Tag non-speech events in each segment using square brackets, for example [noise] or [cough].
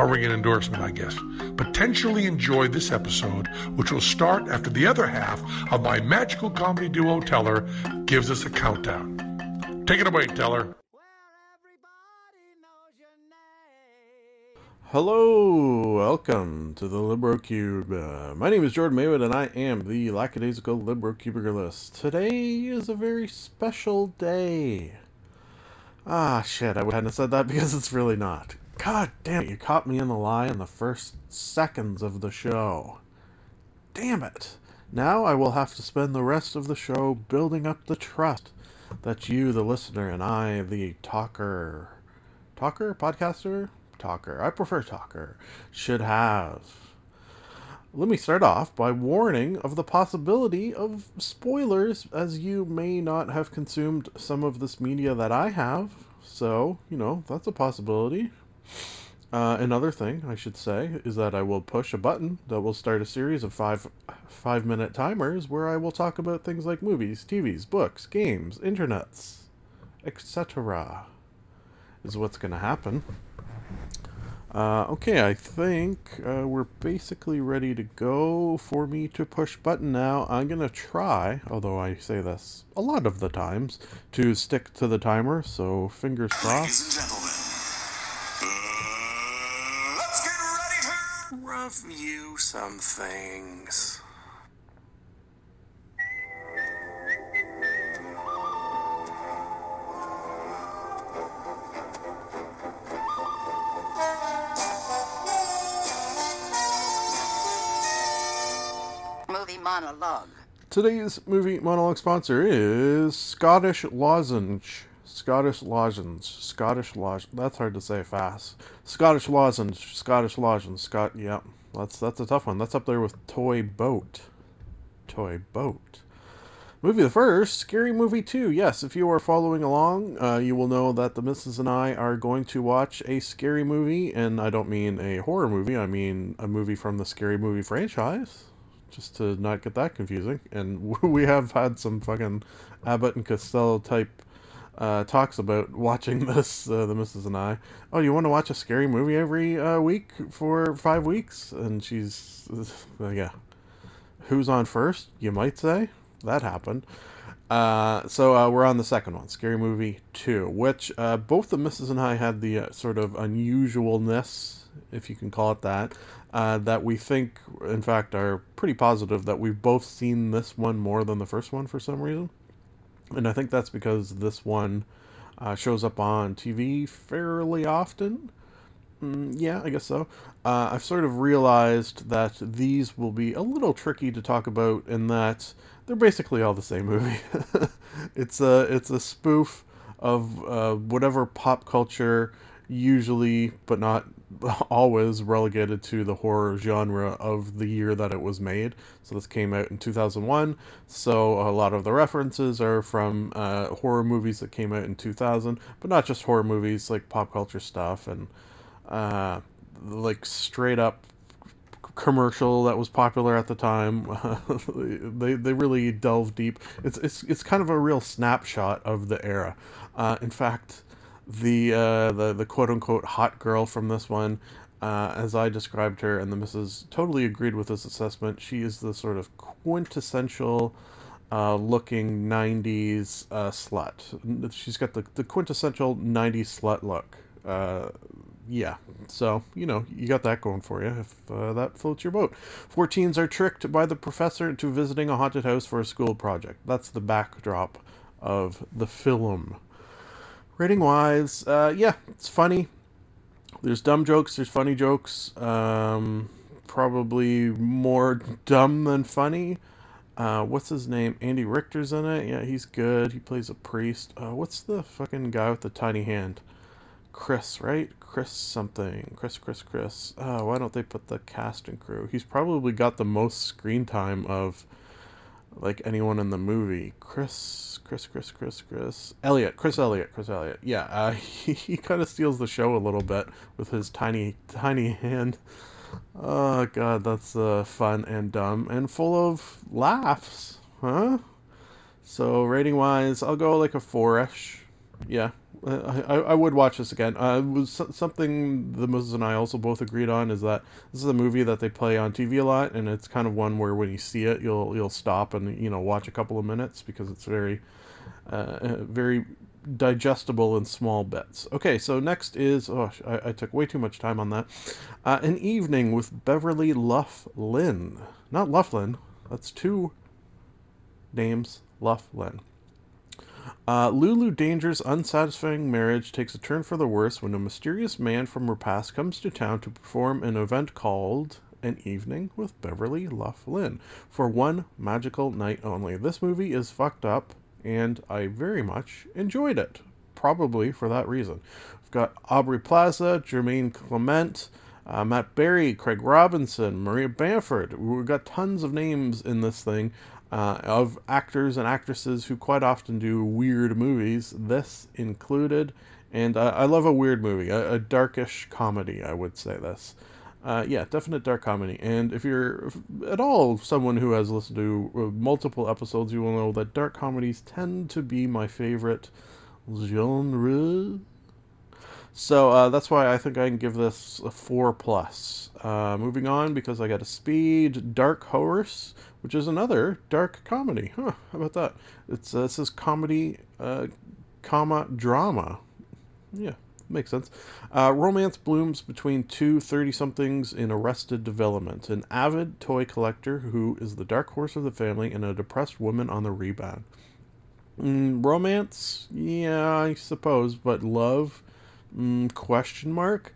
I'll ring an endorsement, I guess. Potentially enjoy this episode, which will start after the other half of my magical comedy duo Teller gives us a countdown. Take it away, Teller. Hello, welcome to the Libro Cube. Uh, my name is Jordan Maywood, and I am the lackadaisical Libro Cubicalist. Today is a very special day. Ah, shit, I hadn't have said that [laughs] because it's really not. God damn it, you caught me in the lie in the first seconds of the show. Damn it. Now I will have to spend the rest of the show building up the trust that you, the listener, and I, the talker, talker, podcaster, talker, I prefer talker, should have. Let me start off by warning of the possibility of spoilers, as you may not have consumed some of this media that I have. So, you know, that's a possibility. Uh, another thing I should say is that I will push a button that will start a series of five five minute timers where I will talk about things like movies, TVs, books, games, internets, etc. Is what's going to happen. Uh, okay, I think uh, we're basically ready to go for me to push button now. I'm going to try, although I say this a lot of the times, to stick to the timer, so fingers crossed. Get ready to review some things. Movie monologue. Today's movie monologue sponsor is Scottish Lozenge. Scottish Lozenge. Scottish Lozenge. That's hard to say fast. Scottish Lozenge. Scottish Lozenge. Scott. Yep. That's that's a tough one. That's up there with Toy Boat. Toy Boat. Movie the first, Scary Movie 2. Yes, if you are following along, uh, you will know that the missus and I are going to watch a scary movie, and I don't mean a horror movie, I mean a movie from the Scary Movie franchise, just to not get that confusing. And [laughs] we have had some fucking Abbott and Costello type uh, talks about [laughs] watching this, uh, the missus and I. Oh, you want to watch a scary movie every uh, week for five weeks? And she's, [laughs] yeah. Who's on first, you might say? that happened. Uh, so uh, we're on the second one, Scary Movie 2, which uh, both the missus and I had the uh, sort of unusualness, if you can call it that, uh, that we think, in fact, are pretty positive that we've both seen this one more than the first one for some reason. And I think that's because this one uh, shows up on TV fairly often. Mm, yeah, I guess so. Uh, I've sort of realized that these will be a little tricky to talk about in that they're basically all the same movie. [laughs] it's a it's a spoof of uh, whatever pop culture usually, but not [laughs] always, relegated to the horror genre of the year that it was made. So this came out in 2001. So a lot of the references are from uh, horror movies that came out in 2000, but not just horror movies, like pop culture stuff and uh, like straight up commercial that was popular at the time. [laughs] they they really delve deep. It's it's it's kind of a real snapshot of the era. Uh, in fact, the uh, the the quote unquote hot girl from this one, uh, as I described her, and the missus totally agreed with this assessment. She is the sort of quintessential. Uh, looking 90s uh, slut. She's got the, the quintessential 90s slut look. Uh, yeah, so you know you got that going for you if uh, that floats your boat. Four teens are tricked by the professor into visiting a haunted house for a school project. That's the backdrop of the film. Rating wise, uh, yeah, it's funny. There's dumb jokes. There's funny jokes. Um, probably more dumb than funny. Uh, what's his name? Andy Richter's in it. Yeah, he's good. He plays a priest. Uh, what's the fucking guy with the tiny hand? Chris, right? Chris something. Chris, Chris, Chris. Uh, why don't they put the cast and crew? He's probably got the most screen time of like anyone in the movie. Chris, Chris, Chris, Chris, Chris. Elliot, Chris Elliot, Chris Elliot. Yeah, uh, [laughs] he, he kind of steals the show a little bit with his tiny, tiny hand. Oh god, that's uh, fun and dumb and full of laughs, huh? So rating wise, I'll go like a four-ish. Yeah, I, I, would watch this again. Uh, was something the Moses and I also both agreed on is that this is a movie that they play on TV a lot, and it's kind of one where when you see it, you'll you'll stop and you know watch a couple of minutes because it's very, uh, uh, very digestible in small bits. Okay, so next is oh I, I took way too much time on that. Uh, An evening with Beverly Linn, not Loughlin. That's two names. Linn. Uh, Lulu Danger's unsatisfying marriage takes a turn for the worse when a mysterious man from her past comes to town to perform an event called An Evening with Beverly Linn for one magical night only. This movie is fucked up, and I very much enjoyed it. Probably for that reason. We've got Aubrey Plaza, Jemaine Clement, uh, Matt Berry, Craig Robinson, Maria Bamford. We've got tons of names in this thing uh, of actors and actresses who quite often do weird movies, this included. And uh, I love a weird movie, a, a darkish comedy, I would say this. Uh, yeah, definite dark comedy. And if you're at all someone who has listened to uh, multiple episodes, you will know that dark comedies tend to be my favorite genre. So uh, that's why I think I can give this a four plus. Uh, moving on because I got a speed Dark Horse, which is another dark comedy. Huh? How about that? It's uh, it says comedy, uh, comma drama. Yeah, makes sense. Uh, romance blooms between two 30 somethings in arrested development. An avid toy collector who is the dark horse of the family and a depressed woman on the rebound. Mm, romance, yeah, I suppose, but love, mm, question mark.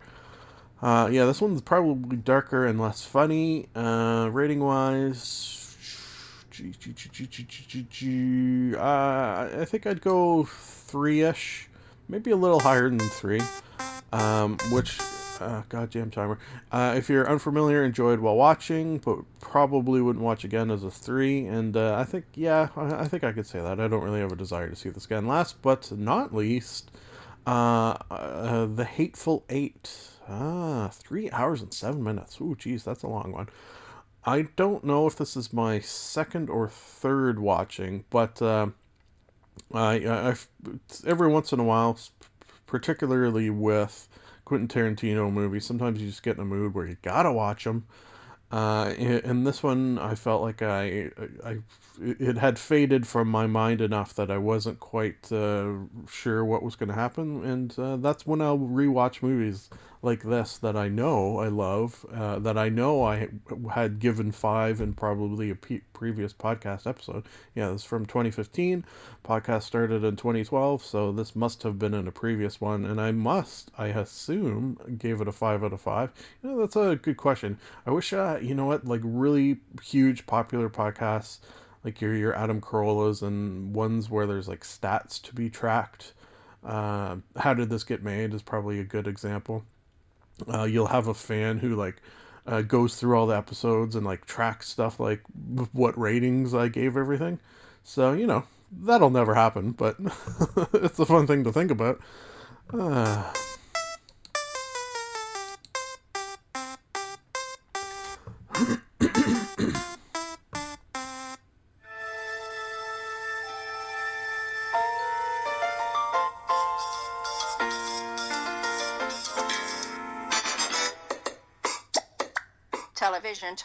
Uh, yeah, this one's probably darker and less funny. Uh, rating wise, uh, I think I'd go three ish, maybe a little higher than three. Um, which, uh, goddamn timer. Uh, if you're unfamiliar, enjoyed while watching, but probably wouldn't watch again as a three. And uh, I think, yeah, I, I think I could say that. I don't really have a desire to see this again. Last but not least, uh, uh, The Hateful Eight. Ah, three hours and seven minutes. Ooh, geez, that's a long one. I don't know if this is my second or third watching, but uh, I, I've, every once in a while, particularly with Quentin Tarantino movies, sometimes you just get in a mood where you gotta watch them. Uh, and this one, I felt like I, I, it had faded from my mind enough that I wasn't quite uh, sure what was going to happen, and uh, that's when I'll rewatch movies like this that I know I love, uh, that I know I had given five in probably a pe- previous podcast episode. Yeah, this is from 2015. Podcast started in 2012, so this must have been in a previous one, and I must, I assume, gave it a five out of five. You know, that's a good question. I wish, uh, you know what, like really huge popular podcasts, like your your Adam Carollas and ones where there's like stats to be tracked. Uh, how did this get made is probably a good example. Uh, you'll have a fan who like uh, goes through all the episodes and like tracks stuff like what ratings I gave everything. So you know that'll never happen, but [laughs] it's a fun thing to think about. Uh,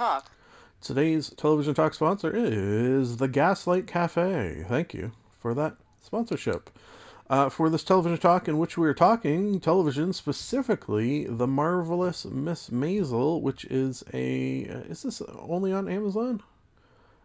talk. Today's television talk sponsor is the Gaslight Cafe. Thank you for that sponsorship. Uh, for this television talk in which we are talking television, specifically The Marvelous Miss Maisel, which is a. Uh, is this only on Amazon?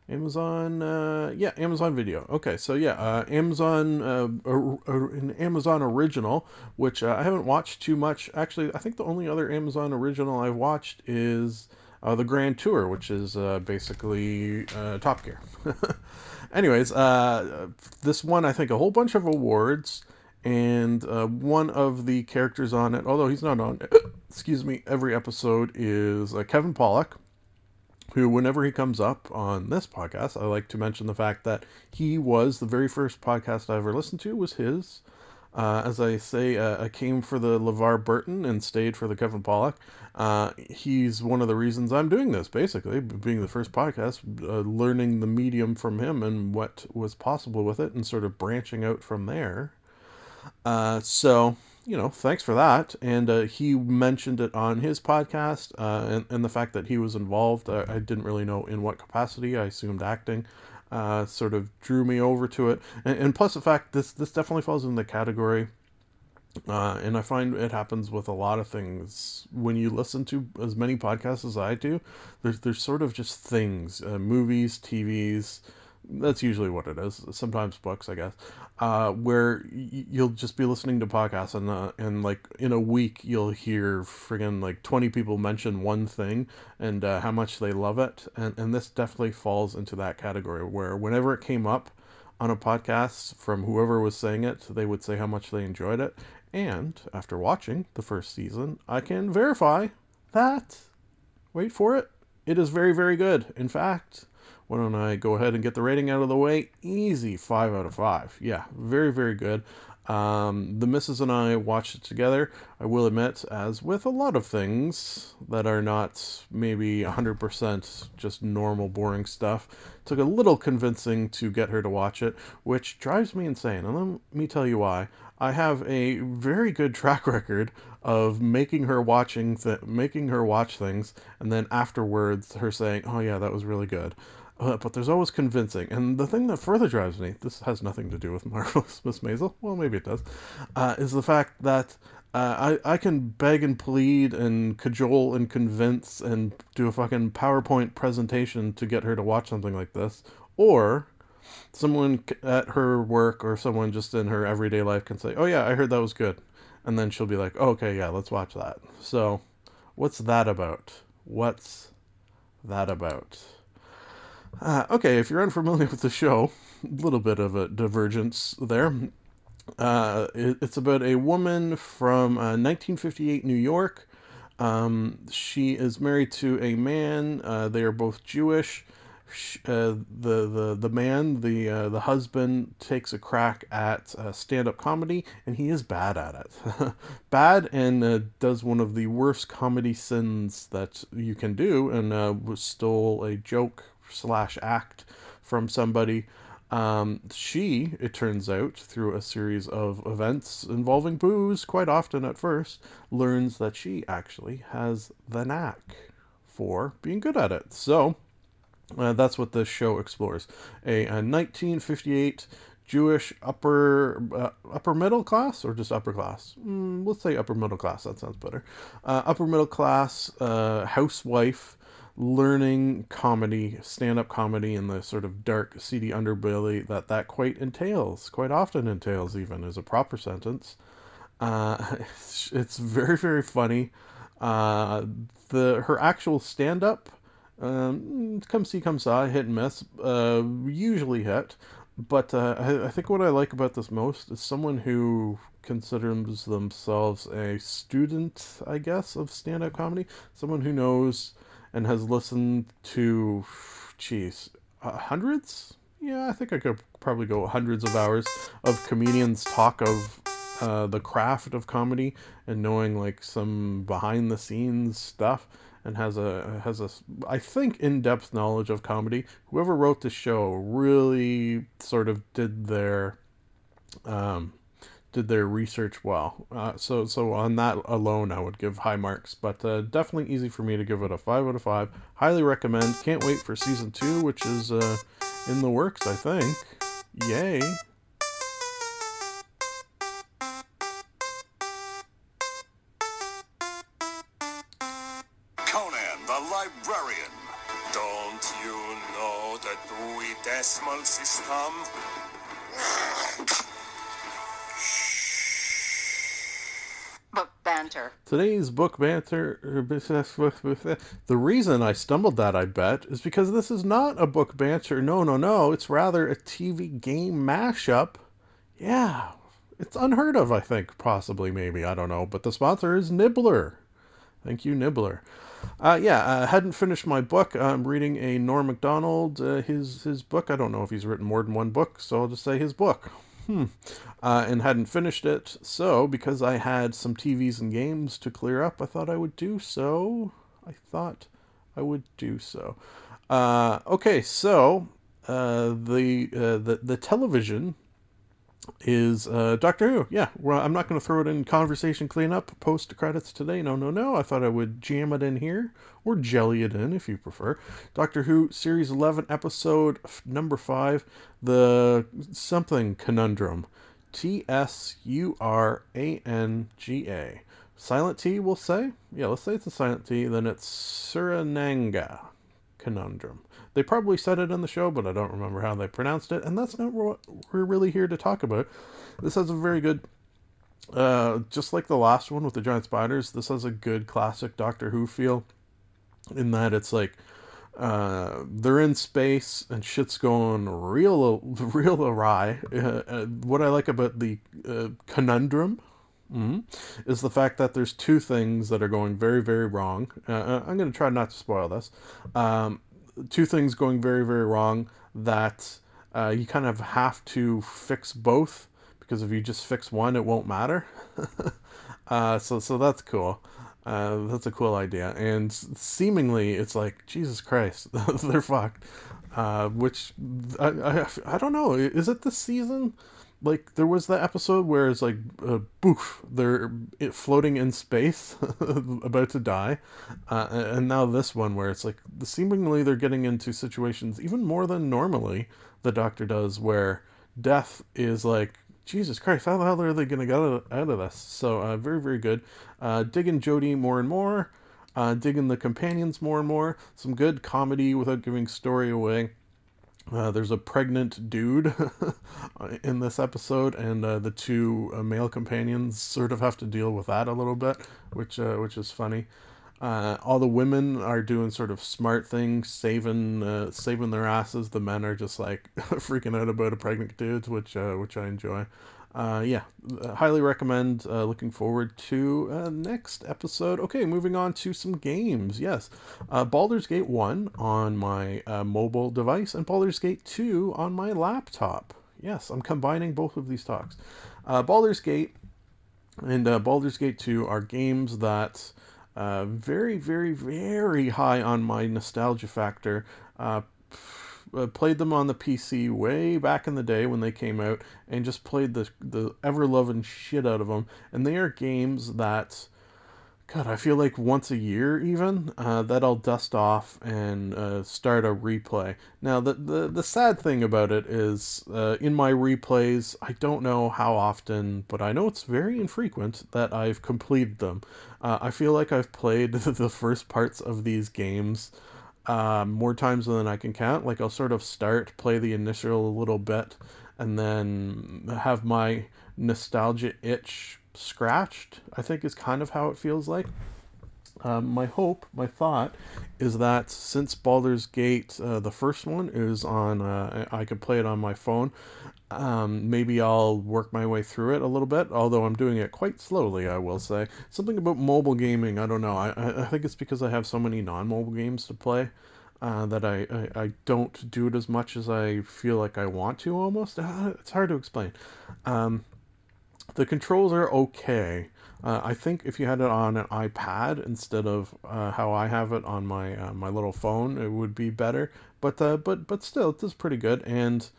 Amazon, uh, yeah, Amazon Video. Okay, so yeah, uh, Amazon, uh, or, or an Amazon original, which uh, I haven't watched too much. Actually, I think the only other Amazon original I've watched is uh, the Grand Tour, which is uh, basically uh, Top Gear. [laughs] Anyways, uh, this won I think a whole bunch of awards, and uh, one of the characters on it, although he's not on, [coughs] excuse me, every episode is uh, Kevin Pollak, who, whenever he comes up on this podcast, I like to mention the fact that he was the very first podcast I ever listened to was his. Uh, as I say, uh, I came for the LeVar Burton and stayed for the Kevin Pollak. Uh, he's one of the reasons I'm doing this, basically, being the first podcast, uh, learning the medium from him and what was possible with it, and sort of branching out from there. Uh, so, you know, thanks for that. And uh, he mentioned it on his podcast, and, and the fact that he was involved. I didn't really know in what capacity. I assumed acting uh, sort of drew me over to it, and, and, plus the fact this this definitely falls in the category. Uh, and I find it happens with a lot of things when you listen to as many podcasts as I do. There's there's sort of just things, uh, movies, TVs, that's usually what it is. Sometimes books, I guess, uh, where y- you'll just be listening to podcasts and uh, and like in a week you'll hear friggin' like twenty people mention one thing and uh, how much they love it, and and this definitely falls into that category where whenever it came up on a podcast from whoever was saying it, they would say how much they enjoyed it, and after watching the first season, I can verify that. Wait for it. It is very very good. In fact why don't I go ahead and get the rating out of the way? Easy, 5 out of 5. Yeah, very, very good. Um, the missus and I watched it together. I will admit, as with a lot of things that are not maybe 100% just normal, boring stuff, took a little convincing to get her to watch it, which drives me insane. And let me tell you why. I have a very good track [laughs] record of making her watching th- making her watch things and then afterwards her saying, "Oh yeah, that was really good." Uh, but there's always convincing. And the thing that further drives me, this has nothing to do with [laughs] Marvelous Miss Maisel, well, maybe it does, uh, is the fact that uh, I, I can beg and plead and cajole and convince and do a fucking PowerPoint presentation to get her to watch something like this. Or someone at her work or someone just in her everyday life can say, oh, yeah, I heard that was good. And then she'll be like, oh, okay, yeah, let's watch that. So, what's that about? What's that about? Uh, okay, if you're unfamiliar with the show, a little bit of a divergence there. Uh, it, it's about a woman from uh, 1958 New York. Um, she is married to a man. Uh, they are both Jewish. Uh, the the the man, the uh, the husband, takes a crack at stand up comedy, and he is bad at it. [laughs] bad and does one of the worst comedy sins that you can do, and stole a joke slash act from somebody. Um, she, it turns out, through a series of events involving booze, quite often at first, learns that she actually has the knack for being good at it. So, uh, that's what this show explores. A, a 1958 Jewish upper uh, upper middle class or just upper class? Mm, let's say upper middle class. That sounds better. Uh, upper middle class uh, housewife learning comedy, stand-up comedy, and the sort of dark, seedy underbelly that that quite entails, quite often entails, even is a proper sentence. Uh, it's, [laughs] it's, very, very funny. Uh, the her actual stand-up, um, come see, come saw, hit and miss, uh, usually hit. But uh, I, I think what I like about this most is someone who considers themselves a student, I guess, of stand-up comedy. Someone who knows and has listened to, geez, uh, hundreds? Yeah, I think I could probably go hundreds of hours of comedians talk of uh, the craft of comedy and knowing like some behind the scenes stuff and has a has a I think in depth knowledge of comedy. Whoever wrote the show really sort of did their um, did their research well. Uh, so so on that alone, I would give high marks. But uh, definitely easy for me to give it a five out of five. Highly recommend. Can't wait for season two, which is uh, in the works, I think. Yay! Conan the Librarian. Don't you know the Dewey Decimal System? Banter. Today's book banter. The reason I stumbled that, I bet, is because this is not a book banter. No, no, no. It's rather a TV game mashup. Yeah, It's unheard of, I think, possibly, maybe. I don't know. But the sponsor is Nibbler. Thank you, Nibbler. Uh, yeah, I hadn't finished my book. I'm reading a Norm Macdonald, uh, his his book. I don't know if he's written more than one book, so I'll just say his book. Hmm. Uh, and hadn't finished it. So, because I had some TVs and games to clear up, I thought I would do so. I thought I would do so. Uh, okay, so uh, the uh, the the television is uh, Doctor Who. Yeah, well, I'm not going to throw it in conversation cleanup post credits today. No, no, no. I thought I would jam it in here or jelly it in if you prefer. Doctor Who series 11 episode number 5, the something conundrum. T S U R A N G A. Silent T, we'll say. Yeah, let's say it's a silent T. Then it's Surananga conundrum. They probably said it in the show, but I don't remember how they pronounced it, and that's not what we're really here to talk about. This has a very good, uh, just like the last one with the giant spiders. This has a good classic Doctor Who feel, in that it's like uh, they're in space and shit's going real, [laughs] real awry. Uh, uh, what I like about the uh, conundrum hmm is the fact that there's two things that are going very, very wrong. Uh, I'm going to try not to spoil this. Um, two things going very, very wrong that uh, you kind of have to fix both because if you just fix one, it won't matter. [laughs] uh, so, so that's cool. Uh, that's a cool idea. And seemingly, it's like Jesus Christ, [laughs] they're fucked. Uh, which I, I I don't know. Is it this season? Like there was that episode where it's like uh, boof they're floating in space [laughs] about to die. Uh, and now this one where it's like seemingly they're getting into situations even more than normally the doctor does where death is like jesus christ how the hell are they going to get out of, this? So uh, very very good. Uh, digging jodie more and more. Uh, digging the companions more and more. Some good comedy without giving story away uh, there's a pregnant dude [laughs] in this episode, and uh, the two uh, male companions sort of have to deal with that a little bit, which uh, which is funny. Uh, all the women are doing sort of smart things, saving uh, saving their asses. The men are just like [laughs] freaking out about a pregnant dude, which which I enjoy. Uh, yeah, highly recommend. Uh, looking forward to uh, next episode. Okay, moving on to some games. Yes, uh, Baldur's Gate 1 on my uh, mobile device and Baldur's Gate 2 on my laptop. Yes, I'm combining both of these talks. Uh, Baldur's Gate and uh, Baldur's Gate 2 are games that uh, very, very, very high on my nostalgia factor. Uh, uh, played them on the PC way back in the day when they came out, and just played the the ever loving shit out of them. And they are games that, God, I feel like once a year even uh, that I'll dust off and uh, start a replay. Now the, the the sad thing about it is, uh, in my replays, I don't know how often, but I know it's very infrequent that I've completed them. Uh, I feel like I've played [laughs] the first parts of these games um, more times than I can count. Like I'll sort of start, play the initial a little bit, and then have my nostalgia itch scratched. I think is kind of how it feels like. Um, my hope, my thought, is that since Baldur's Gate, uh, the first one, is on, uh, I could play it on my phone. Um, maybe I'll work my way through it a little bit, although I'm doing it quite slowly, I will say. Something about mobile gaming, I don't know. I, I think it's because I have so many non mobile games to play uh, that I, I, I, don't do it as much as I feel like I want to almost. Uh, it's hard to explain. Um, the controls are okay. Uh, I think if you had it on an iPad instead of uh, how I have it on my uh, my little phone, it would be better. But but but still, it is pretty good. And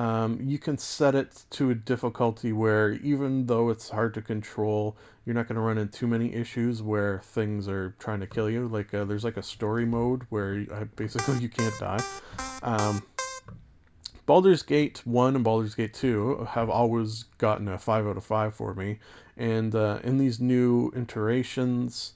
um, you can set it to a difficulty where even though it's hard to control, you're not going to run into too many issues where things are trying to kill you. Like uh, there's like a story mode where basically you can't die. Um, Baldur's Gate 1 and Baldur's Gate 2 have always gotten a 5 out of 5 for me. And uh, in these new iterations,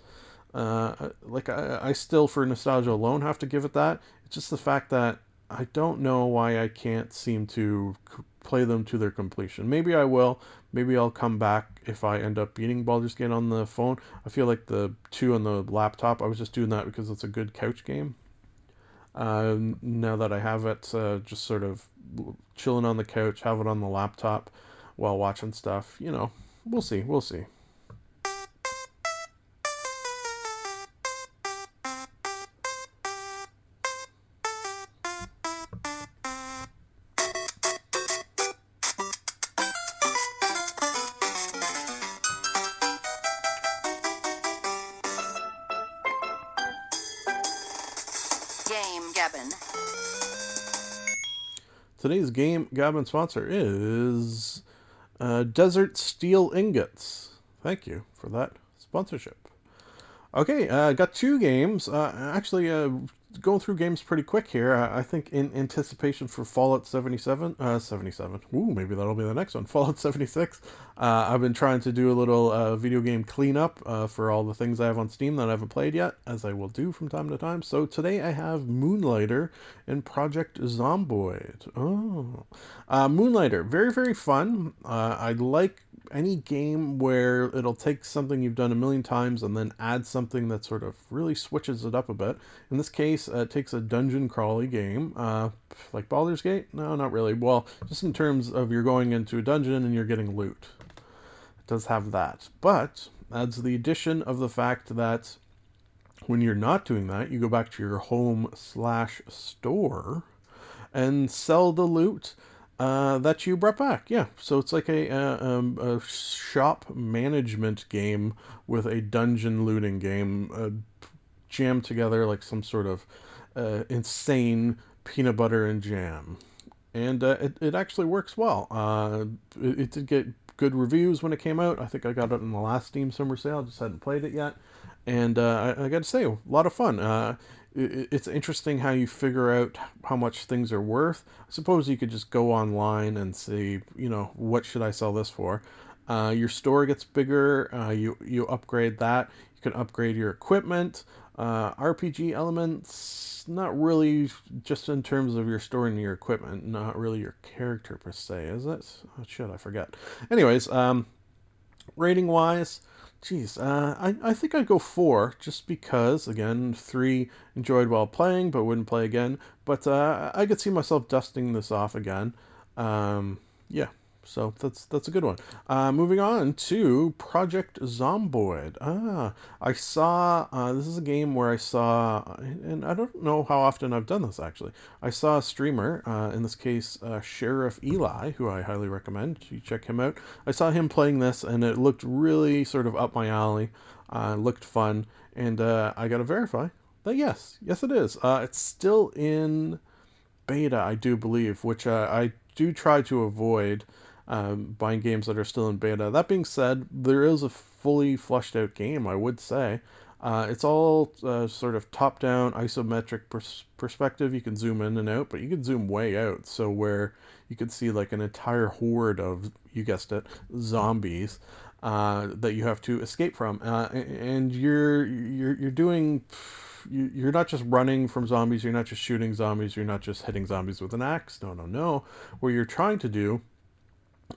uh, like I, I still, for nostalgia alone, have to give it that. It's just the fact that I don't know why I can't seem to play them to their completion. Maybe I will. Maybe I'll come back if I end up beating Baldur's Gate on the phone. I feel like the two on the laptop, I was just doing that because it's a good couch game. Uh, now that I have it, uh, just sort of chilling on the couch, have it on the laptop while watching stuff. You know, we'll see. We'll see. Today's game Gabbin' sponsor is uh, Desert Steel Ingots. Thank you for that sponsorship. Okay, uh, got two games. Uh, actually, uh, going through games pretty quick here. I, I think in anticipation for Fallout 77, uh, 77. Ooh, maybe that'll be the next one. [laughs] Fallout 76. Uh, I've been trying to do a little uh, video game cleanup uh, for all the things I have on Steam that I haven't played yet, as I will do from time to time. So today I have Moonlighter and Project Zomboid. Oh, uh, Moonlighter, very very fun. Uh, I like any game where it'll take something you've done a million times and then add something that sort of really switches it up a bit. In this case, uh, it takes a dungeon crawly game, uh, like Baldur's Gate. No, not really. Well, just in terms of you're going into a dungeon and you're getting loot. It does have that, but adds the addition of the fact that when you're not doing that, you go back to your home slash store and sell the loot uh, that you brought back. Yeah, so it's like a, uh, um, a shop management game with a dungeon looting game uh, jammed together like some sort of uh, insane peanut butter and jam. And uh, it, it actually works well. Uh, it, it did get good reviews when it came out. I think I got it in the last Steam Summer Sale, just hadn't played it yet. And uh, I, I got to say, a lot of fun. Uh, it's interesting how you figure out how much things are worth. I suppose you could just go online and see, you know, what should I sell this for? Uh, your store gets bigger. Uh, you you upgrade that. You can upgrade your equipment. Uh, RPG elements, not really just in terms of your store and your equipment, not really your character per se, is it? Oh, shit, I forget. Anyways, um, rating wise, Jeez, uh, I, I think I'd go four, just because, again, three enjoyed while playing, but wouldn't play again. But uh, I could see myself dusting this off again. Um, yeah, so that's that's a good one. Uh, moving on to Project Zomboid. Ah, I saw, uh, this is a game where I saw, and I don't know how often I've done this actually. I saw a streamer, uh, in this case, uh, Sheriff Eli, who I highly recommend. You check him out. I saw him playing this, and it looked really sort of up my alley. Uh, looked fun, and uh, I got to verify that yes, yes it is. It's still in beta, I do believe, which I do try to avoid um, buying games that are still in beta. That being said, there is a fully fleshed out game, I would say. Uh, it's all uh, sort of top down isometric pers- perspective. You can zoom in and out, but you can zoom way out. So, where you could see like an entire horde of, you guessed it, zombies. Uh, that you have to escape from, uh, and you're you're you're doing you, you're not just running from zombies, you're not just shooting zombies, you're not just hitting zombies with an axe. No, no, no. What you're trying to do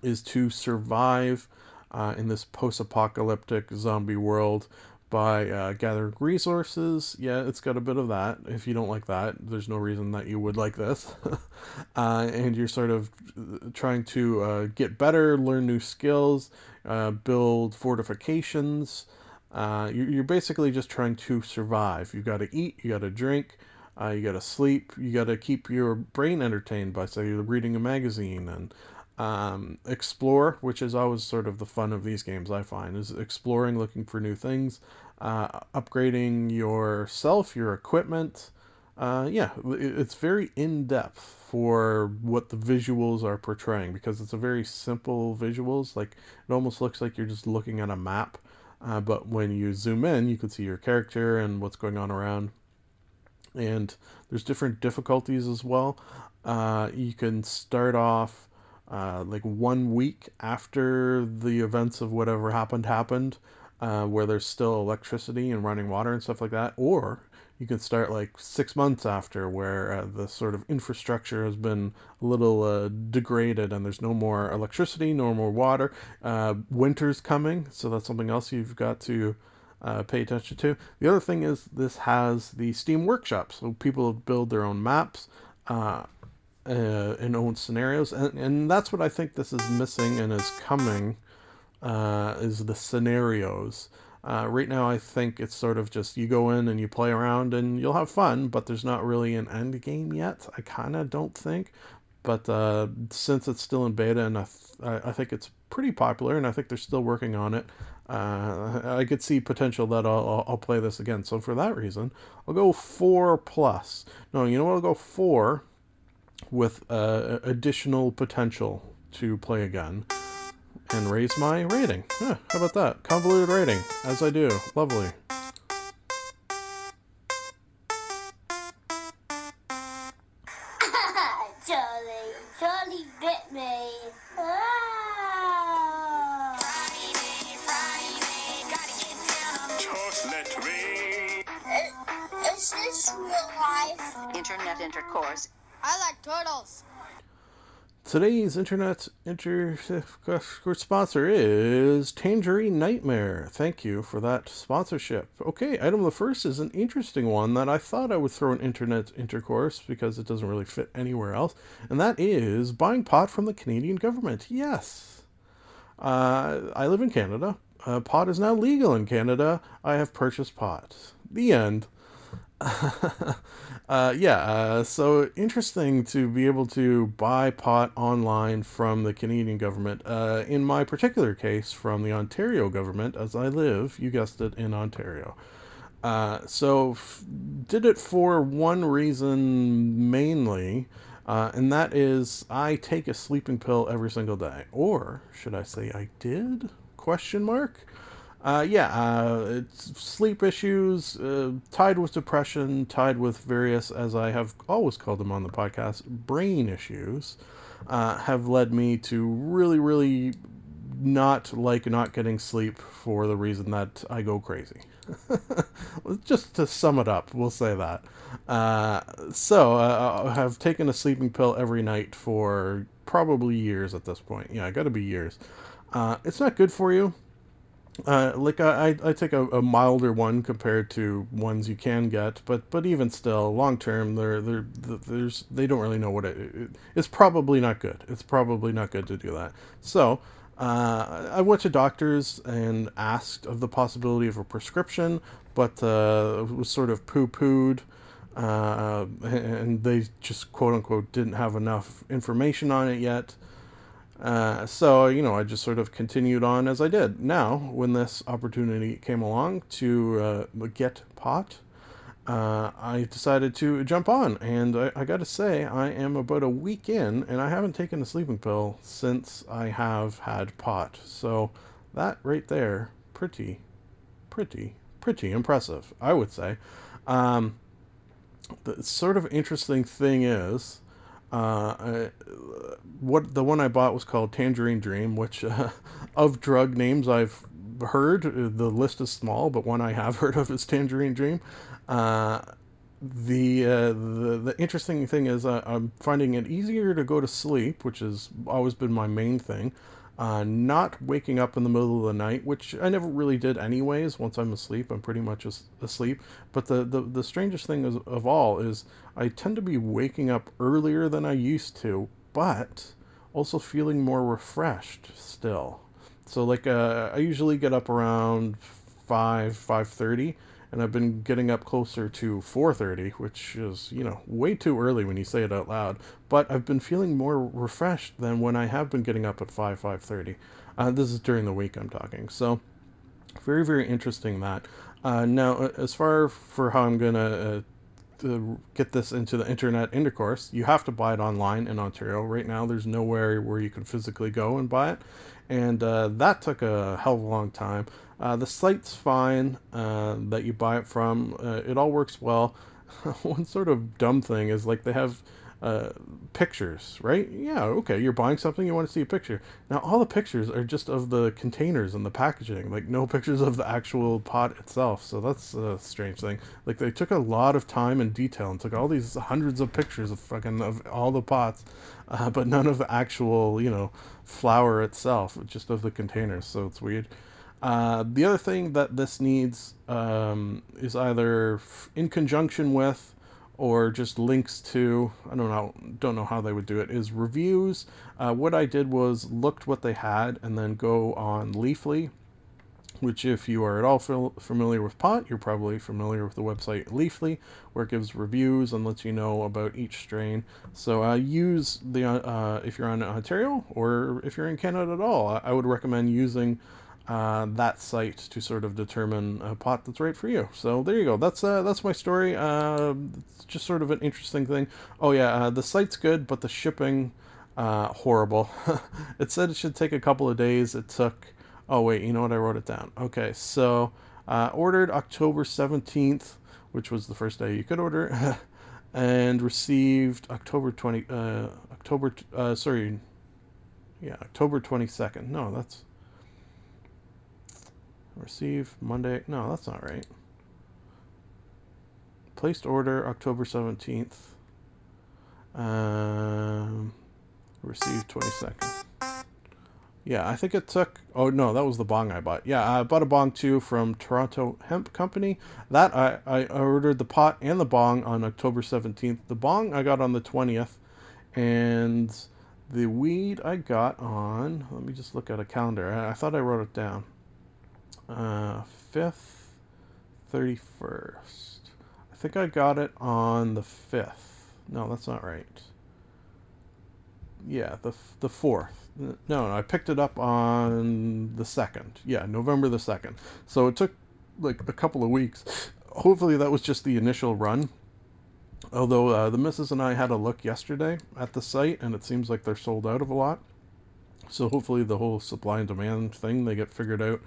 is to survive uh, in this post apocalyptic zombie world by uh, gathering resources. Yeah, it's got a bit of that. If you don't like that, there's no reason that you would like this. [laughs] uh, and you're sort of trying to uh, get better, learn new skills, uh, build fortifications. Uh, you- you're basically just trying to survive. You got to eat, you got to drink, uh, you got to sleep, you got to keep your brain entertained by, say, reading a magazine and um, explore, which is always sort of the fun of these games, I find, is exploring, looking for new things, uh, upgrading yourself, your equipment. Uh, yeah, it's very in depth for what the visuals are portraying because it's a very simple visuals. Like it almost looks like you're just looking at a map, uh, but when you zoom in, you can see your character and what's going on around and there's different difficulties as well. Uh, you can start off uh, like one week after the events of whatever happened happened, uh, where there's still electricity and running water and stuff like that, or you can start like six months after, where uh, the sort of infrastructure has been a little uh, degraded and there's no more electricity, no more water. Uh, winter's coming, so that's something else you've got to uh, pay attention to. The other thing is this has the Steam Workshop, so people build their own maps, uh, uh, in own scenarios, and, and that's what I think this is missing and is coming uh, is the scenarios. Uh, right now, I think it's sort of just you go in and you play around and you'll have fun, but there's not really an end game yet. I kind of don't think, but uh, since it's still in beta and I, th- I think it's pretty popular and I think they're still working on it, uh, I could see potential that I'll, I'll play this again. So for that reason, I'll go four plus. No, you know what? I'll go four with uh, additional potential to play again and raise my rating. Yeah, how about that? Convoluted rating, as I do. Lovely. Charlie, Charlie bit me. Ah. Just let me. Is this real life? Internet intercourse. I like turtles. Today's internet inter [laughs] sponsor is Tangerine Nightmare. Thank you for that sponsorship. Okay, item the first is an interesting one that I thought I would throw in internet intercourse because it doesn't really fit anywhere else, and that is buying pot from the Canadian government. Yes. Uh, I live in Canada. Uh, pot is now legal in Canada. I have purchased pot. The end. [laughs] uh, yeah, uh, so interesting to be able to buy pot online from the Canadian government. Uh, in my particular case, from the Ontario government, as I live, you guessed it, in Ontario. Uh, so, f- did it for one reason mainly, uh, and that is I take a sleeping pill every single day. Or should I say I did? Question mark. Uh, yeah, uh, it's sleep issues, uh, tied with depression, tied with various, as I have always called them on the podcast, brain issues, uh, have led me to really, really not like not getting sleep for the reason that I go crazy. [laughs] Just to sum it up, we'll say that. Uh, so, uh, I have taken a sleeping pill every night for probably years at this point. Yeah, it gotta be years. Uh, it's not good for you uh, like I, I take a, a milder one compared to ones you can get, but but even still, long term, they're they're there's they don't really know what it, it it's probably not good. It's probably not good to do that. So. Uh, I went to doctors and asked of the possibility of a prescription, but uh, was sort of poo-pooed, uh, and they just quote unquote didn't have enough information on it yet. Uh, so, you know, I just sort of continued on as I did. Now, when this opportunity came along to uh, get pot, uh, I decided to jump on. And I, I got to say, I am about a week in, and I haven't taken a sleeping pill since I have had pot. So, that right there, pretty, pretty, pretty impressive, I would say. Um, the sort of interesting thing is, uh, I, what the one I bought was called Tangerine Dream, which uh, [laughs] of drug names I've heard, uh, the list is small, but one I have [laughs] heard of is Tangerine Dream. Uh, the, uh, the the interesting thing is uh, I'm finding it easier to go to sleep, which has always been my main thing. Uh, not waking up in the middle of the night, which I never really did anyways. Once I'm asleep, I'm pretty much as- asleep. But the, the, the strangest thing is, of all is I tend to be waking up earlier than I used to, but also feeling more refreshed still. So like uh, I usually get up around five five thirty, and I've been getting up closer to four thirty, which is you know way too early when you say it out loud. But I've been feeling more refreshed than when I have been getting up at five five thirty. Uh, this is during the week I'm talking. So very very interesting that. Uh, now as far for how I'm gonna uh, to get this into the internet intercourse, you have to buy it online in Ontario. Right now, there's nowhere where you can physically go and buy it, and uh, that took a hell of a long time. Uh, the site's fine uh, that you buy it from. Uh, it all works well. [laughs] One sort of dumb thing is like they have uh, pictures, right? Yeah, okay, you're buying something, you want to see a picture. Now, all the pictures are just of the containers and the packaging, like no [laughs] pictures of the actual pot itself. So that's a strange thing. Like they took a lot of time and detail and took all these hundreds of pictures of fucking of all the pots, [laughs] uh, but none of the actual, you know, flour itself, just of the containers. So it's weird. Uh, the other thing that this needs um, is either f- in conjunction with or just links to I don't know don't know how they would do it is reviews. Uh, what I did was looked what they had and then go on Leafly, which if you are at all familiar with pot, you're probably familiar with the website Leafly, where it gives reviews and lets you know about each strain. So uh, use the uh, if you're on Ontario or if you're in Canada at all, I would recommend using uh, that site to sort of determine a pot that's right for you. So there you go. That's uh, that's my story. Uh, it's just sort of an interesting thing. Oh yeah, uh, the site's good, but the shipping uh, horrible. [laughs] it said it should take a couple of days. It took. Oh wait, you know what? I wrote it down. Okay, so uh, ordered October seventeenth, which was the first day you could order, [laughs] and received October twenty. October. Sorry. Yeah, October twenty second. No, that's Receive Monday. No, that's not right. Placed order October 17th. Um, received 22nd. Yeah, I think it took. Oh no, that was the bong I bought. Yeah, I bought a bong too from Toronto Hemp Company. That I, I ordered the pot and the bong on October 17th. The bong I got on the 20th. And the weed I got on. Let me just look at a calendar. I, I thought I wrote it down uh, 5th, 31st. I think I got it on the 5th. No, that's not right. Yeah, the, the 4th. No, no, I picked it up on the 2nd. Yeah, November the 2nd. So it took like a couple of weeks. Hopefully that was just the initial run. Although uh, the missus and I had a look yesterday at the site, and it seems like they're sold out of a lot. So hopefully the whole supply and demand thing they get figured out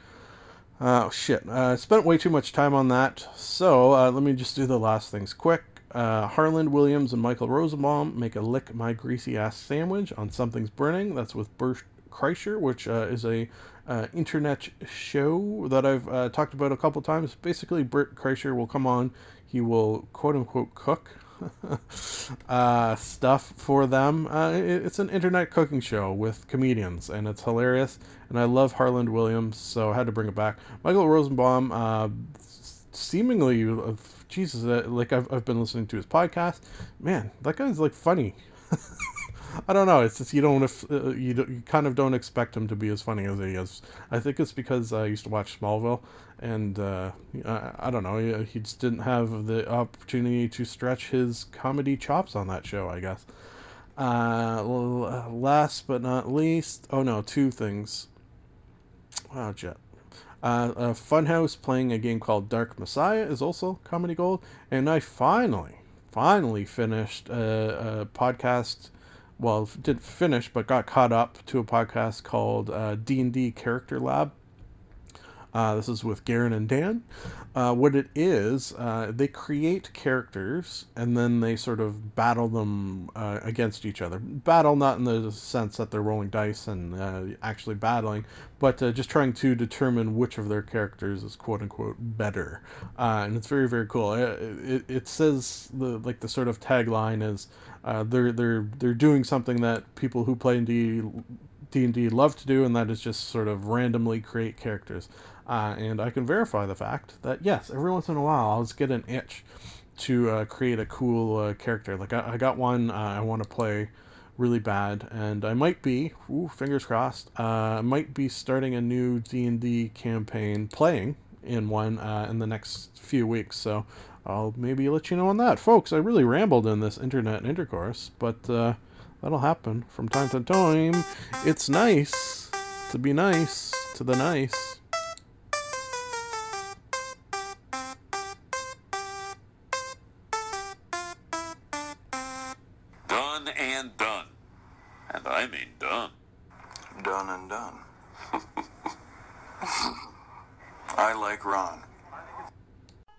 Oh, shit. I uh, spent way too much time on that. So uh, let me just do the last things quick. Uh, Harland Williams and Michael Rosenbaum make a lick my greasy ass sandwich on Something's Burning. That's with Bert Kreischer, which uh, is a uh, internet show that I've uh, talked about a couple times. Basically, Bert Kreischer will come on. He will quote unquote cook [laughs] uh, stuff for them. Uh, it, it's an internet cooking show with comedians, and it's hilarious. And I love Harland Williams, so I had to bring it back. Michael Rosenbaum, uh, seemingly, uh, Jesus, uh, like I've, I've been listening to his podcast. Man, that guy's like funny. I don't know. It's just you don't uh, you, don't, you kind of don't expect him to be as funny as he is. I think it's because I used to watch Smallville, and uh, I, I, don't know. He, he, just didn't have the opportunity to stretch his comedy chops on that show. I guess. Uh, last but not least, oh no, two things. Wow, Jet. Uh, uh, Funhaus playing a game called Dark Messiah is also comedy gold, and I finally, finally finished a, a podcast well, didn't finish, but got caught up to a podcast called uh, D&D Character Lab. Uh, this is with Garen and Dan. Uh, what it is, uh, they create characters and then they sort of battle them uh, against each other. Battle not in the sense that they're rolling dice and uh, actually battling, but uh, just trying to determine which of their characters is quote unquote better. and it's very very cool. It, it, it, says the like the sort of tagline is they're they're they're doing something that people who play in D D&D love to do, and that is just sort of randomly create characters. Uh, and I can verify the fact that yes, every once in a while I'll just get an itch to uh, create a cool uh, character. Like I, I got one uh, I want to play really bad, and I might be, ooh, fingers crossed, uh, I might be starting a new D&D campaign, playing in one uh, in the next few weeks. So I'll maybe let you know on that, folks. I really rambled in this internet intercourse, but uh, that'll happen from time to time. It's nice to be nice to the nice.